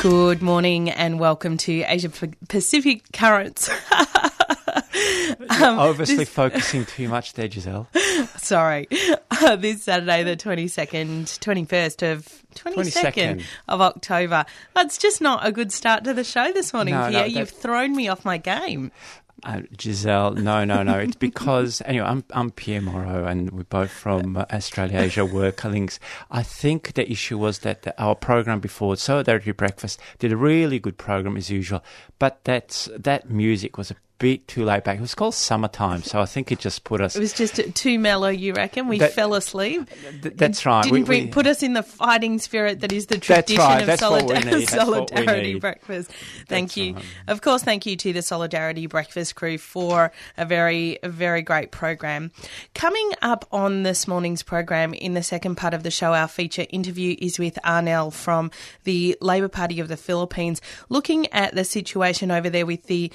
Good morning and welcome to Asia Pacific Currents. um, obviously focusing too much there, Giselle. Sorry. Uh, this Saturday, the 22nd, 21st of 22nd, 22nd, of October. That's just not a good start to the show this morning, no, Pierre. No, You've thrown me off my game. Uh, Giselle, no, no, no. It's because anyway, I'm I'm Pierre Moreau, and we're both from uh, Australia Asia Worker Links. I think the issue was that the, our program before Solidarity Breakfast did a really good program as usual, but that that music was a bit too late back. It was called Summertime, so I think it just put us. It was just too mellow, you reckon? We that, fell asleep. Th- that's right. Didn't we, we, put us in the fighting spirit that is the tradition right. of solidar- Solidarity Breakfast. Thank that's you. Right. Of course, thank you to the Solidarity Breakfast crew for a very, very great program. Coming up on this morning's program, in the second part of the show, our feature interview is with Arnel from the Labor Party of the Philippines, looking at the situation over there with the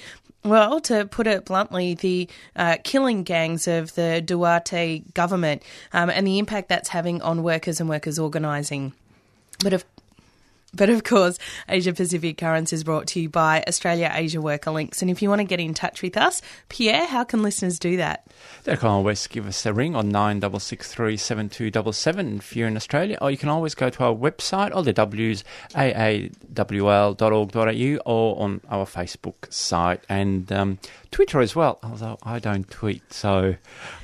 well, to put it bluntly, the uh, killing gangs of the Duterte government um, and the impact that's having on workers and workers organising. But of but of course, Asia Pacific Currents is brought to you by Australia Asia Worker Links. And if you want to get in touch with us, Pierre, how can listeners do that? They can always give us a ring on 96637277 if you're in Australia, or you can always go to our website, all the W's, aawl.org.au, or on our Facebook site. And um, Twitter as well, although I don't tweet. So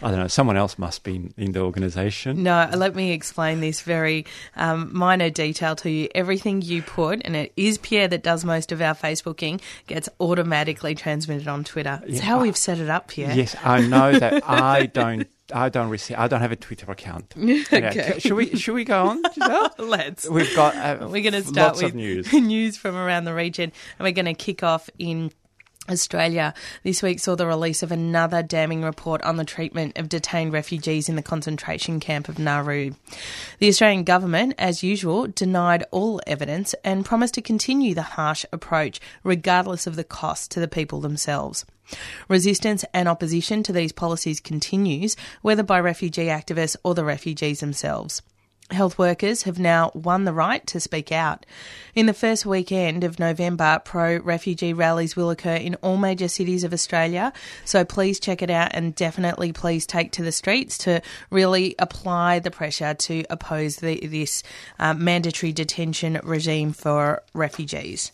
I don't know, someone else must be in, the organisation. No, let me explain this very um, minor detail to you. Everything you put, and it is Pierre that does most of our Facebooking, gets automatically transmitted on Twitter. It's yeah, how I, we've set it up, Pierre. Yes, I know that I don't. I don't receive. I don't have a Twitter account. okay. Should we? Should we go on? Let's. We've got. Uh, we're going to start with news. news from around the region, and we're going to kick off in Australia this week saw the release of another damning report on the treatment of detained refugees in the concentration camp of Nauru. The Australian government, as usual, denied all evidence and promised to continue the harsh approach regardless of the cost to the people themselves. Resistance and opposition to these policies continues, whether by refugee activists or the refugees themselves. Health workers have now won the right to speak out. In the first weekend of November, pro refugee rallies will occur in all major cities of Australia. So please check it out and definitely please take to the streets to really apply the pressure to oppose the, this uh, mandatory detention regime for refugees.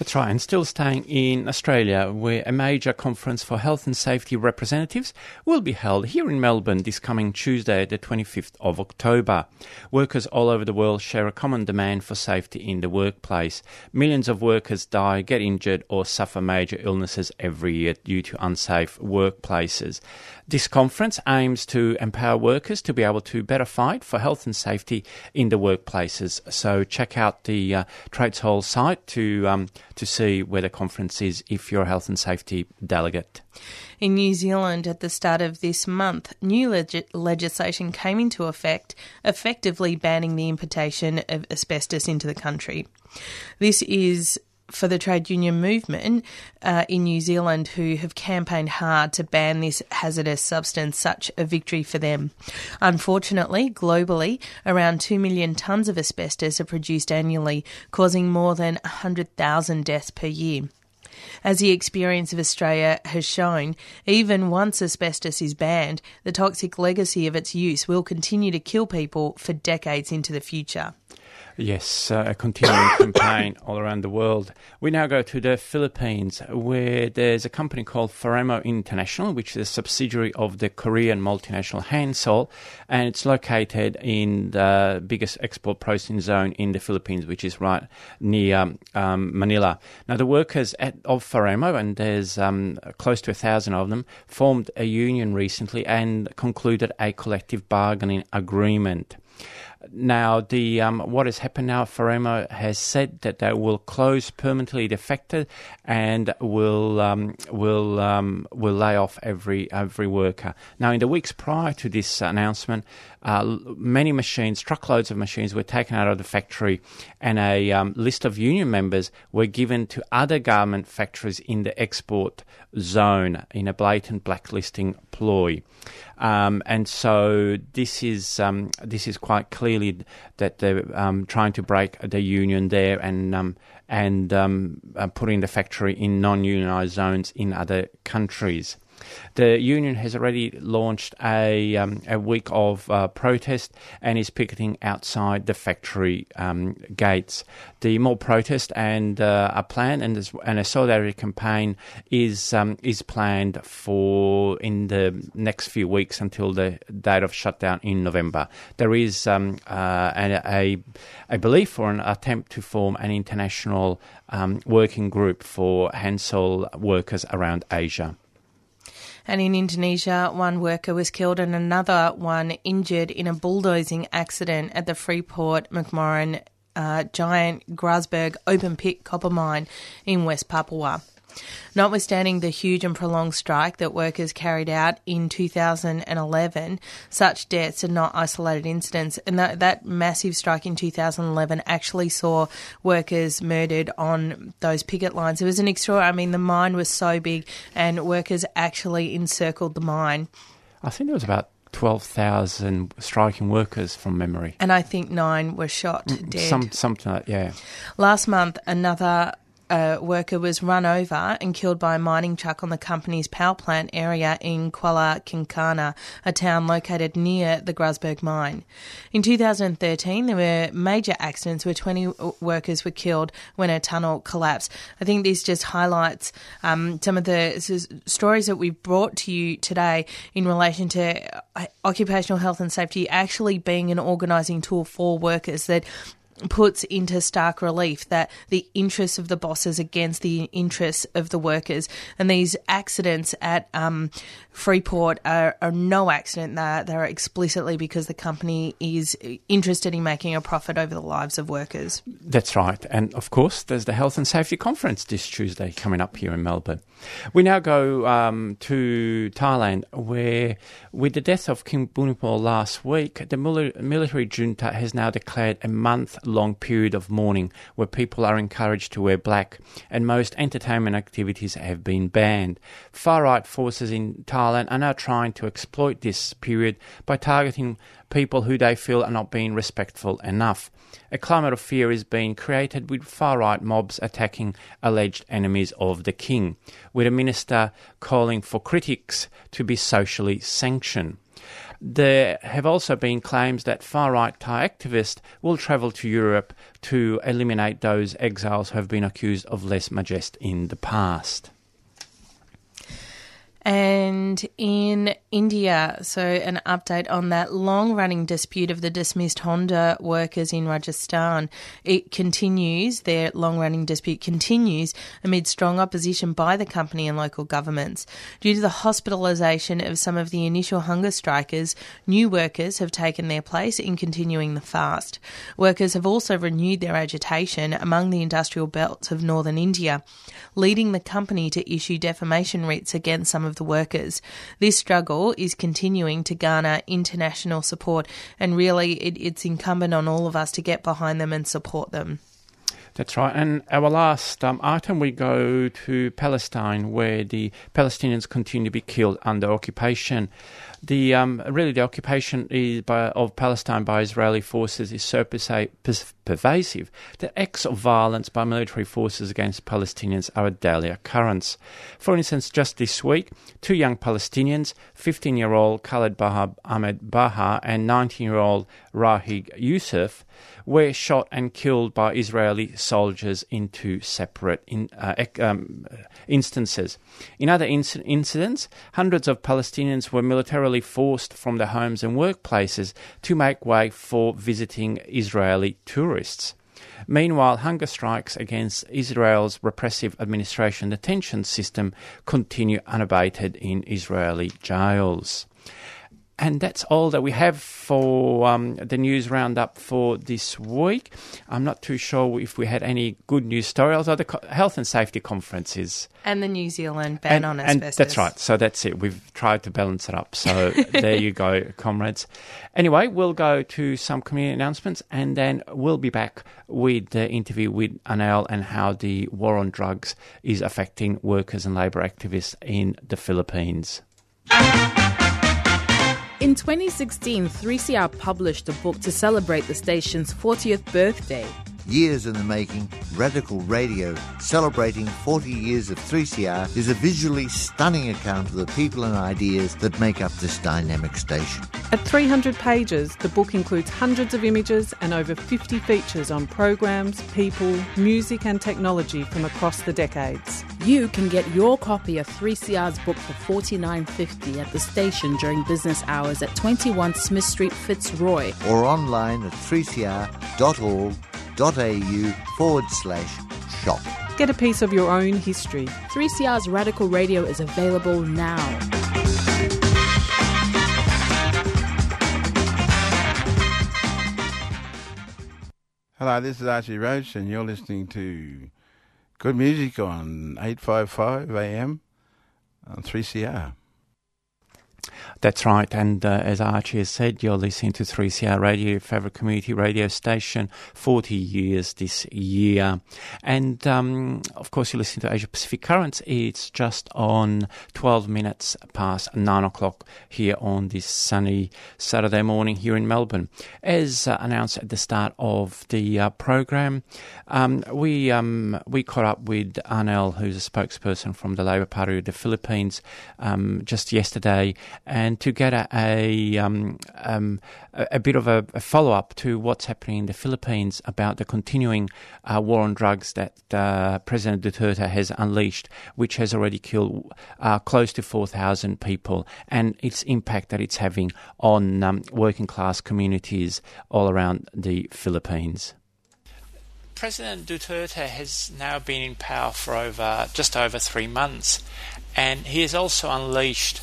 That's right, and still staying in Australia, where a major conference for health and safety representatives will be held here in Melbourne this coming Tuesday, the 25th of October. Workers all over the world share a common demand for safety in the workplace. Millions of workers die, get injured, or suffer major illnesses every year due to unsafe workplaces. This conference aims to empower workers to be able to better fight for health and safety in the workplaces. So check out the uh, Trades Hall site to um, to see where the conference is if you're a health and safety delegate. In New Zealand, at the start of this month, new leg- legislation came into effect, effectively banning the importation of asbestos into the country. This is for the trade union movement uh, in New Zealand who have campaigned hard to ban this hazardous substance, such a victory for them. Unfortunately, globally, around 2 million tonnes of asbestos are produced annually, causing more than 100,000 deaths per year. As the experience of Australia has shown, even once asbestos is banned, the toxic legacy of its use will continue to kill people for decades into the future. Yes, uh, a continuing campaign all around the world. We now go to the Philippines, where there's a company called Pharemo International, which is a subsidiary of the Korean multinational Hansol, and it's located in the biggest export processing zone in the Philippines, which is right near um, Manila. Now, the workers at, of Pharemo, and there's um, close to a thousand of them, formed a union recently and concluded a collective bargaining agreement. Now, the um, what has happened now, Fremo has said that they will close permanently the factory and will um, will um, will lay off every every worker. Now, in the weeks prior to this announcement, uh, many machines, truckloads of machines, were taken out of the factory, and a um, list of union members were given to other garment factories in the export zone in a blatant blacklisting ploy. Um, and so this is um, this is quite clearly that they're um, trying to break the union there and um, and um, uh, putting the factory in non-unionized zones in other countries. The union has already launched a, um, a week of uh, protest and is picketing outside the factory um, gates. The more protest and uh, a plan and, and a solidarity campaign is um, is planned for in the next few weeks until the date of shutdown in November. There is um, uh, a, a, belief or an attempt to form an international um, working group for Hansol workers around Asia. And in Indonesia, one worker was killed and another one injured in a bulldozing accident at the Freeport McMoran uh, giant Grasberg open pit copper mine in West Papua. Notwithstanding the huge and prolonged strike that workers carried out in 2011, such deaths are not isolated incidents. And that, that massive strike in 2011 actually saw workers murdered on those picket lines. It was an extra, I mean, the mine was so big and workers actually encircled the mine. I think there was about 12,000 striking workers from memory. And I think nine were shot mm, dead. Some, something like yeah. Last month, another a worker was run over and killed by a mining truck on the company's power plant area in Kuala Kencana, a town located near the Grasberg mine. In 2013, there were major accidents where 20 workers were killed when a tunnel collapsed. I think this just highlights um, some of the stories that we've brought to you today in relation to uh, occupational health and safety actually being an organising tool for workers that puts into stark relief that the interests of the bosses against the interests of the workers. And these accidents at um, Freeport are, are, no accident. They're, they're explicitly because the company is interested in making a profit over the lives of workers. That's right. And of course, there's the Health and Safety Conference this Tuesday coming up here in Melbourne. We now go um, to Thailand, where with the death of King Bhumibol last week, the military junta has now declared a month long period of mourning where people are encouraged to wear black and most entertainment activities have been banned. Far right forces in Thailand are now trying to exploit this period by targeting people who they feel are not being respectful enough. A climate of fear is being created with far right mobs attacking alleged enemies of the king, with a minister calling for critics to be socially sanctioned. There have also been claims that far right Thai activists will travel to Europe to eliminate those exiles who have been accused of lèse majesté in the past. And in India, so an update on that long running dispute of the dismissed Honda workers in Rajasthan. It continues, their long running dispute continues amid strong opposition by the company and local governments. Due to the hospitalisation of some of the initial hunger strikers, new workers have taken their place in continuing the fast. Workers have also renewed their agitation among the industrial belts of northern India, leading the company to issue defamation writs against some of the workers. This struggle is continuing to garner international support, and really it, it's incumbent on all of us to get behind them and support them. That's right. And our last um, item, we go to Palestine, where the Palestinians continue to be killed under occupation. The um, really the occupation by, of Palestine by Israeli forces is so pervasive that acts of violence by military forces against Palestinians are a daily occurrence. For instance, just this week, two young Palestinians, 15-year-old Khaled Baha Ahmed Baha and 19-year-old Rahig Youssef, were shot and killed by Israeli soldiers in two separate in, uh, um, instances. In other inc- incidents, hundreds of Palestinians were militarily forced from their homes and workplaces to make way for visiting Israeli tourists. Meanwhile, hunger strikes against Israel's repressive administration detention system continue unabated in Israeli jails. And that's all that we have for um, the news roundup for this week. I'm not too sure if we had any good news story, although the co- health and safety conferences. And the New Zealand ban and, on and asbestos. that's right. So that's it. We've tried to balance it up. So there you go, comrades. Anyway, we'll go to some community announcements and then we'll be back with the interview with Anel and how the war on drugs is affecting workers and labour activists in the Philippines. In 2016, 3CR published a book to celebrate the station's 40th birthday. Years in the making, Radical Radio, celebrating 40 years of 3CR, is a visually stunning account of the people and ideas that make up this dynamic station. At 300 pages, the book includes hundreds of images and over 50 features on programs, people, music, and technology from across the decades. You can get your copy of 3CR's book for $49.50 at the station during business hours at 21 Smith Street, Fitzroy. Or online at 3cr.org au forward slash shop. Get a piece of your own history. 3CR's Radical Radio is available now. Hello, this is Archie Roach, and you're listening to good music on 855 AM on 3CR. That's right. And uh, as Archie has said, you're listening to 3CR Radio, your favourite community radio station, 40 years this year. And um, of course, you're listening to Asia Pacific Currents. It's just on 12 minutes past 9 o'clock here on this sunny Saturday morning here in Melbourne. As uh, announced at the start of the uh, program, um, we, um, we caught up with Anel, who's a spokesperson from the Labour Party of the Philippines, um, just yesterday and to get a a, um, um, a bit of a, a follow up to what's happening in the Philippines about the continuing uh, war on drugs that uh, President Duterte has unleashed, which has already killed uh, close to 4,000 people, and its impact that it's having on um, working class communities all around the Philippines. President Duterte has now been in power for over just over three months, and he has also unleashed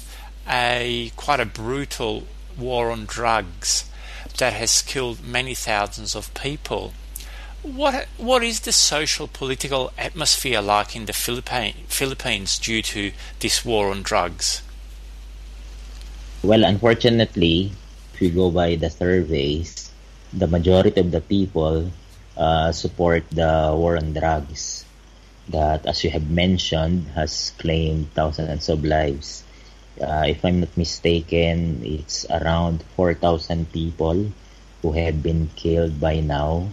a quite a brutal war on drugs that has killed many thousands of people. What what is the social political atmosphere like in the Philippine, Philippines due to this war on drugs? Well, unfortunately, if we go by the surveys, the majority of the people uh, support the war on drugs that, as you have mentioned, has claimed thousands of lives uh, if I'm not mistaken, it's around 4,000 people who have been killed by now,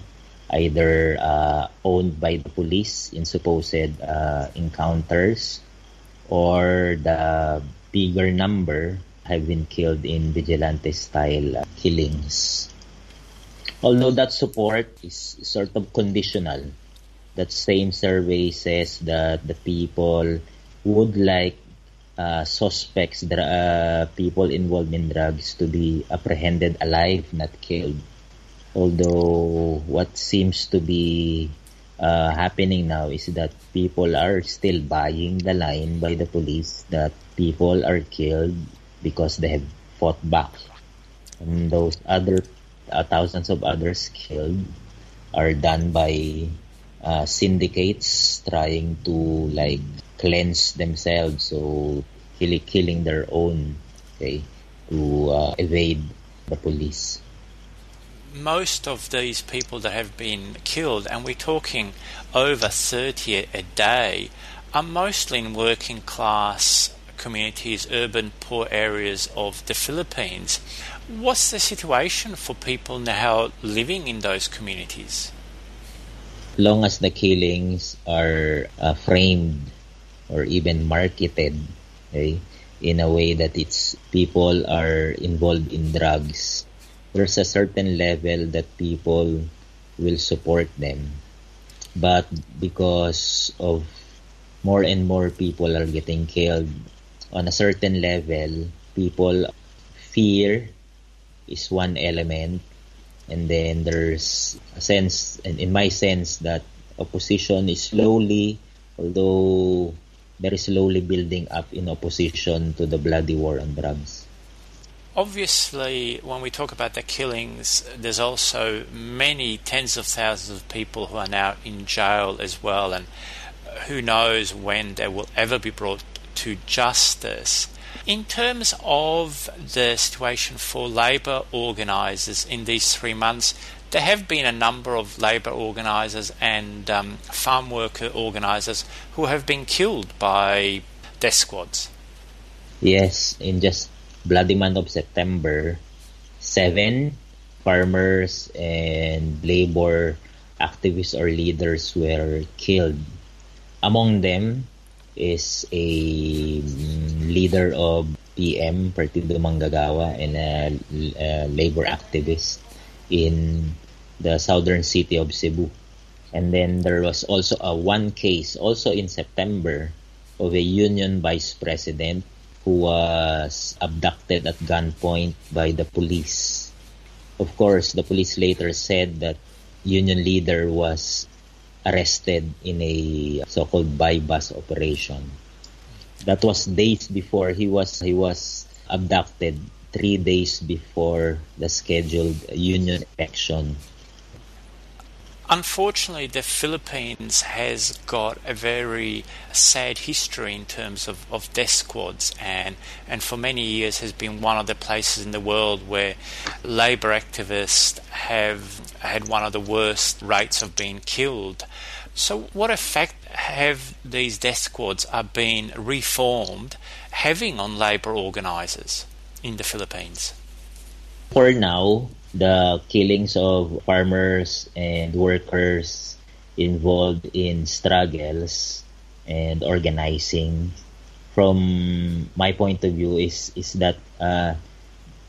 either uh, owned by the police in supposed uh, encounters, or the bigger number have been killed in vigilante style killings. Although that support is sort of conditional, that same survey says that the people would like uh, suspects, the uh, people involved in drugs to be apprehended alive, not killed. Although what seems to be uh, happening now is that people are still buying the line by the police that people are killed because they have fought back. And those other uh, thousands of others killed are done by uh, syndicates trying to like cleanse themselves, so killing, killing their own, okay, to uh, evade the police. Most of these people that have been killed, and we're talking over 30 a day, are mostly in working class communities, urban poor areas of the Philippines. What's the situation for people now living in those communities? Long as the killings are uh, framed or even marketed okay, in a way that it's people are involved in drugs. There's a certain level that people will support them. But because of more and more people are getting killed on a certain level people fear is one element. And then there's a sense and in my sense that opposition is slowly although very slowly building up in opposition to the bloody war on drugs. Obviously, when we talk about the killings, there's also many tens of thousands of people who are now in jail as well, and who knows when they will ever be brought to justice. In terms of the situation for labour organisers in these three months, there have been a number of labour organisers and um, farm worker organisers who have been killed by death squads. Yes, in just bloody month of September, seven farmers and labor activists or leaders were killed. Among them is a mm, leader of PM, Partido Manggagawa, and a, a labor activist in the southern city of Cebu. And then there was also a one case, also in September, of a union vice president who was abducted at gunpoint by the police. Of course, the police later said that union leader was arrested in a so-called buy-bust operation. That was days before he was he was abducted. Three days before the scheduled union election Unfortunately, the Philippines has got a very sad history in terms of, of death squads, and, and for many years has been one of the places in the world where labour activists have had one of the worst rates of being killed. So, what effect have these death squads are being reformed having on labour organisers in the Philippines? For now, the killings of farmers and workers involved in struggles and organizing. From my point of view is is that uh,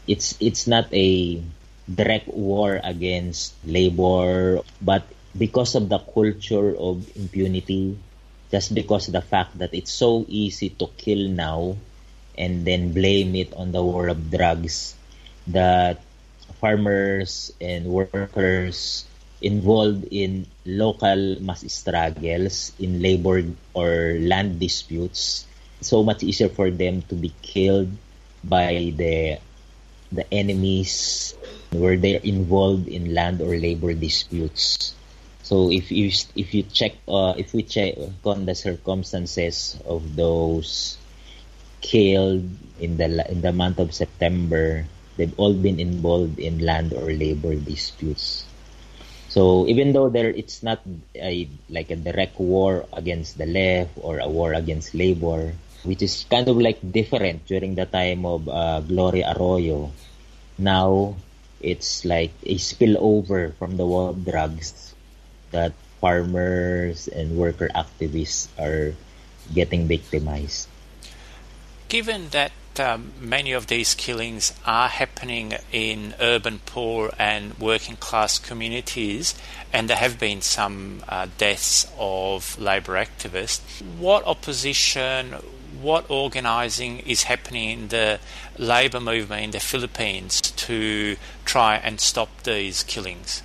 it's it's not a direct war against labor but because of the culture of impunity just because the fact that it's so easy to kill now and then blame it on the war of drugs that farmers and workers involved in local mass struggles in labor or land disputes. So much easier for them to be killed by the the enemies where they're involved in land or labor disputes. So if you if you check uh, if we check on the circumstances of those killed in the in the month of September they've all been involved in land or labor disputes. So even though there it's not a like a direct war against the left or a war against labor, which is kind of like different during the time of uh, Gloria Arroyo. Now it's like a spillover from the war of drugs that farmers and worker activists are getting victimized. Given that um, many of these killings are happening in urban poor and working class communities, and there have been some uh, deaths of labour activists. What opposition, what organising is happening in the labour movement in the Philippines to try and stop these killings?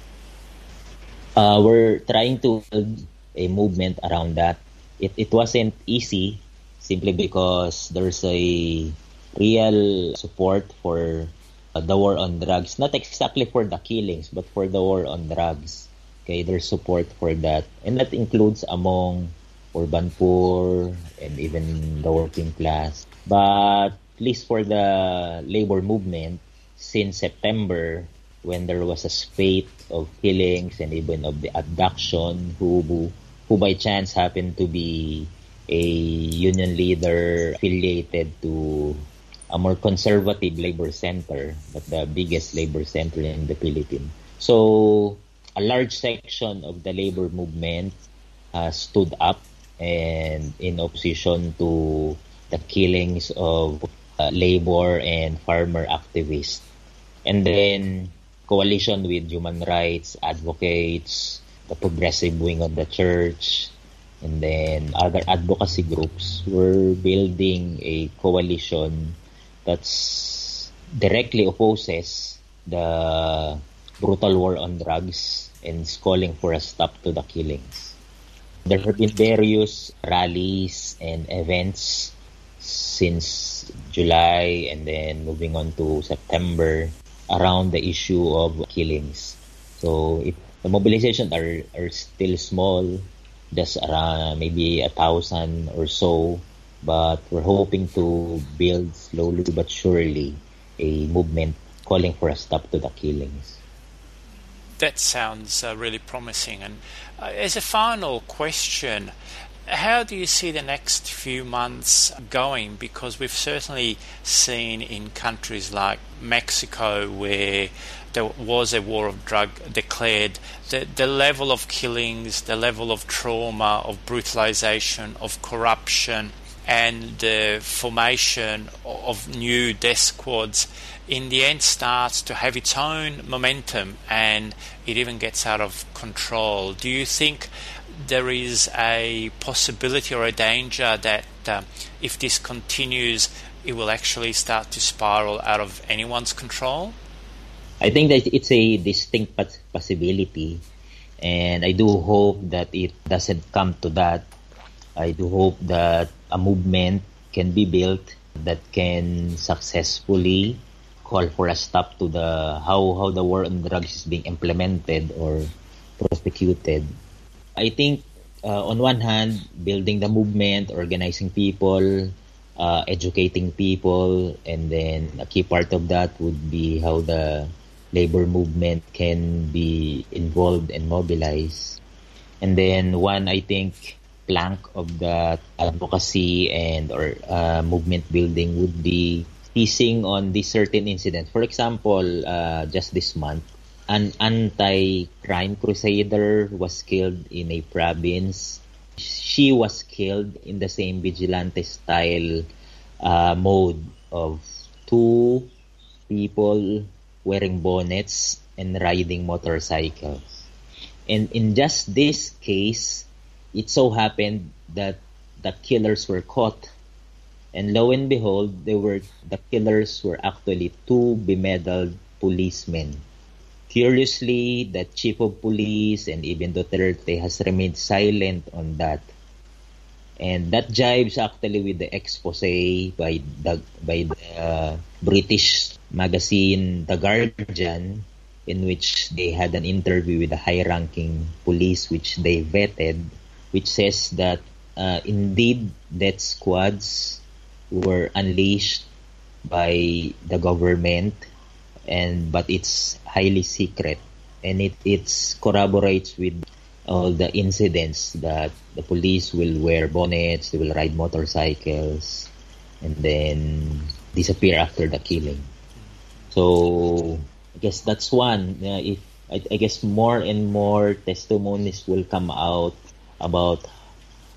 Uh, we're trying to build a movement around that. It, it wasn't easy simply because there's a real support for uh, the war on drugs. Not exactly for the killings, but for the war on drugs. Okay, there's support for that. And that includes among urban poor and even the working class. But at least for the labor movement, since September, when there was a spate of killings and even of the abduction, who, who, who by chance happened to be a union leader affiliated to a more conservative labor center, but the biggest labor center in the Philippines. So a large section of the labor movement uh, stood up and in opposition to the killings of uh, labor and farmer activists. And then coalition with human rights advocates, the progressive wing of the church, and then other advocacy groups were building a coalition that's directly opposes the brutal war on drugs and is calling for a stop to the killings. There have been various rallies and events since July and then moving on to September around the issue of killings. So if the mobilization are, are still small, just around maybe a thousand or so, but we're hoping to build slowly but surely a movement calling for a stop to the killings. That sounds uh, really promising. And uh, as a final question, how do you see the next few months going? Because we've certainly seen in countries like Mexico where there was a war of drug declared, the, the level of killings, the level of trauma, of brutalization, of corruption, and the formation of new death squads in the end starts to have its own momentum and it even gets out of control. Do you think there is a possibility or a danger that uh, if this continues, it will actually start to spiral out of anyone's control? I think that it's a distinct possibility, and I do hope that it doesn't come to that. I do hope that a movement can be built that can successfully call for a stop to the how how the war on drugs is being implemented or prosecuted I think uh, on one hand, building the movement, organizing people, uh, educating people, and then a key part of that would be how the labor movement can be involved and mobilized. And then one, I think, plank of the advocacy and or uh, movement building would be teasing on these certain incidents. For example, uh, just this month, an anti-crime crusader was killed in a province. She was killed in the same vigilante style uh, mode of two people wearing bonnets and riding motorcycles. And in just this case, it so happened that the killers were caught. And lo and behold, they were the killers were actually two bemedaled policemen Curiously, the chief of police and even Duterte has remained silent on that. And that jives actually with the expose by the, by the uh, British magazine The Guardian in which they had an interview with the high-ranking police which they vetted which says that uh, indeed death squads were unleashed by the government and but it's highly secret and it it's corroborates with all the incidents that the police will wear bonnets, they will ride motorcycles, and then disappear after the killing. So I guess that's one. Uh, if I, I guess more and more testimonies will come out about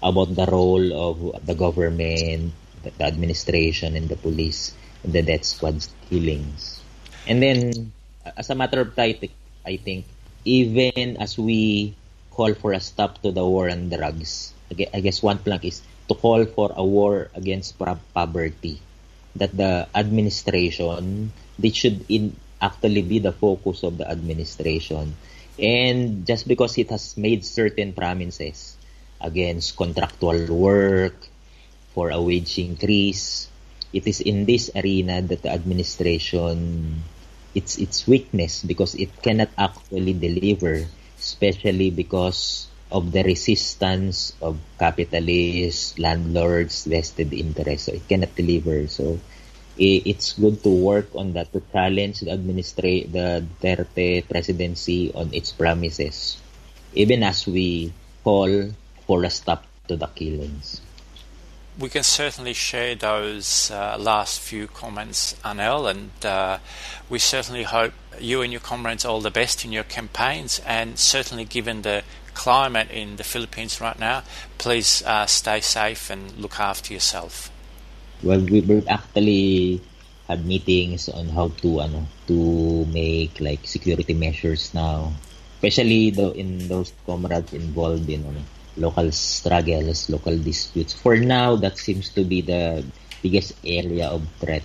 about the role of the government, the, administration, and the police in the death squad's killings. And then, as a matter of fact, I think even as we call for a stop to the war on drugs, I guess one plank is to call for a war against poverty. That the administration, they should in actually be the focus of the administration. And just because it has made certain promises against contractual work, for a wage increase, it is in this arena that the administration its its weakness because it cannot actually deliver, especially because of the resistance of capitalists, landlords, vested interests. So it cannot deliver. So it's good to work on that to challenge the administrate the Duterte presidency on its promises, even as we call for a stop to the killings we can certainly share those uh, last few comments, Anel, and uh, we certainly hope you and your comrades all the best in your campaigns. And certainly, given the climate in the Philippines right now, please uh, stay safe and look after yourself. Well, we will actually had meetings on how to ano, to make like security measures now, especially though in those comrades involved in ano, local struggles, local disputes. For now, that seems to be the biggest area of threat.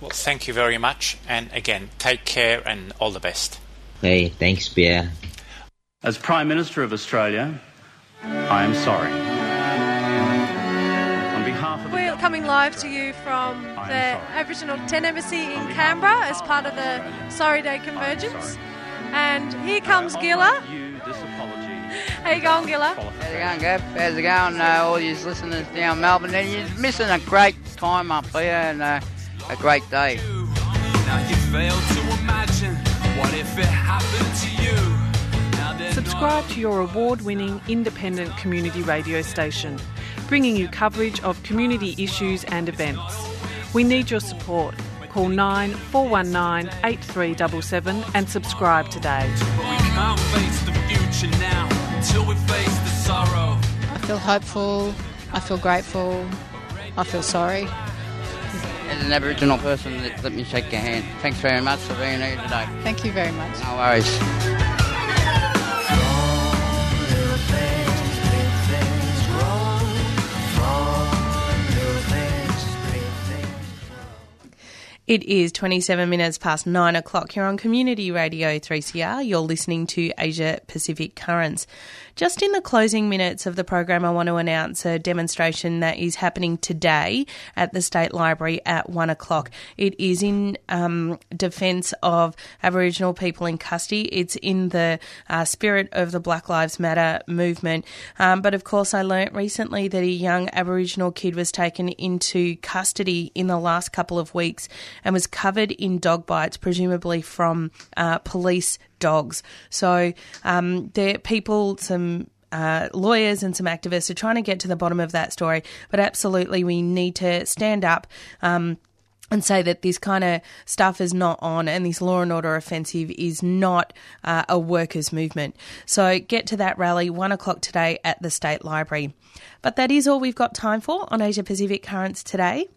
Well, thank you very much. And again, take care and all the best. Hey, thanks, Pierre. As Prime Minister of Australia, I am sorry. Coming live to you from the Aboriginal Tent Embassy in Canberra as part of the Sorry Day Convergence. And here comes Gilla. How you going, Gilla? How's it going, Gab? How's it going, uh, all you listeners down Melbourne? And you're missing a great time up here and uh, a great day. Now you fail to imagine what if it happened to you. Subscribe to your award winning independent community radio station, bringing you coverage of community issues and events. We need your support. Call 9419 8377 and subscribe today. We can't face the future now until we face the sorrow. I feel hopeful, I feel grateful, I feel sorry. As an Aboriginal person, let, let me shake your hand. Thanks very much for being here today. Thank you very much. No worries. It is 27 minutes past 9 o'clock here on Community Radio 3CR. You're listening to Asia Pacific Currents. Just in the closing minutes of the program, I want to announce a demonstration that is happening today at the State Library at 1 o'clock. It is in um, defence of Aboriginal people in custody. It's in the uh, spirit of the Black Lives Matter movement. Um, but of course, I learnt recently that a young Aboriginal kid was taken into custody in the last couple of weeks and was covered in dog bites, presumably from uh, police dogs. So um, there, people, some uh, lawyers and some activists are trying to get to the bottom of that story. But absolutely, we need to stand up. Um, and say that this kind of stuff is not on and this law and order offensive is not uh, a workers' movement. So get to that rally, one o'clock today at the State Library. But that is all we've got time for on Asia Pacific Currents today.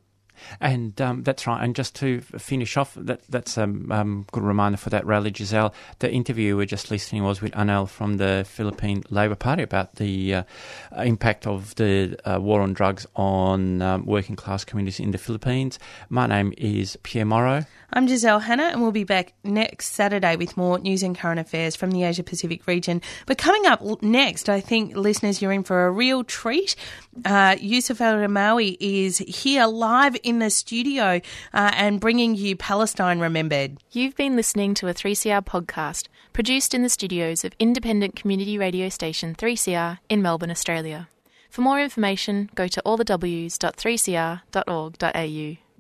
And um, that's right. And just to finish off, that that's a um, um, good reminder for that rally, Giselle. The interview we are just listening was with Anel from the Philippine Labor Party about the uh, impact of the uh, war on drugs on um, working class communities in the Philippines. My name is Pierre Moreau. I'm Giselle Hanna, and we'll be back next Saturday with more news and current affairs from the Asia Pacific region. But coming up next, I think listeners, you're in for a real treat. Uh, Yusuf El Ramawi is here live in the studio uh, and bringing you Palestine Remembered. You've been listening to a 3CR podcast produced in the studios of independent community radio station 3CR in Melbourne, Australia. For more information, go to allthews.3cr.org.au.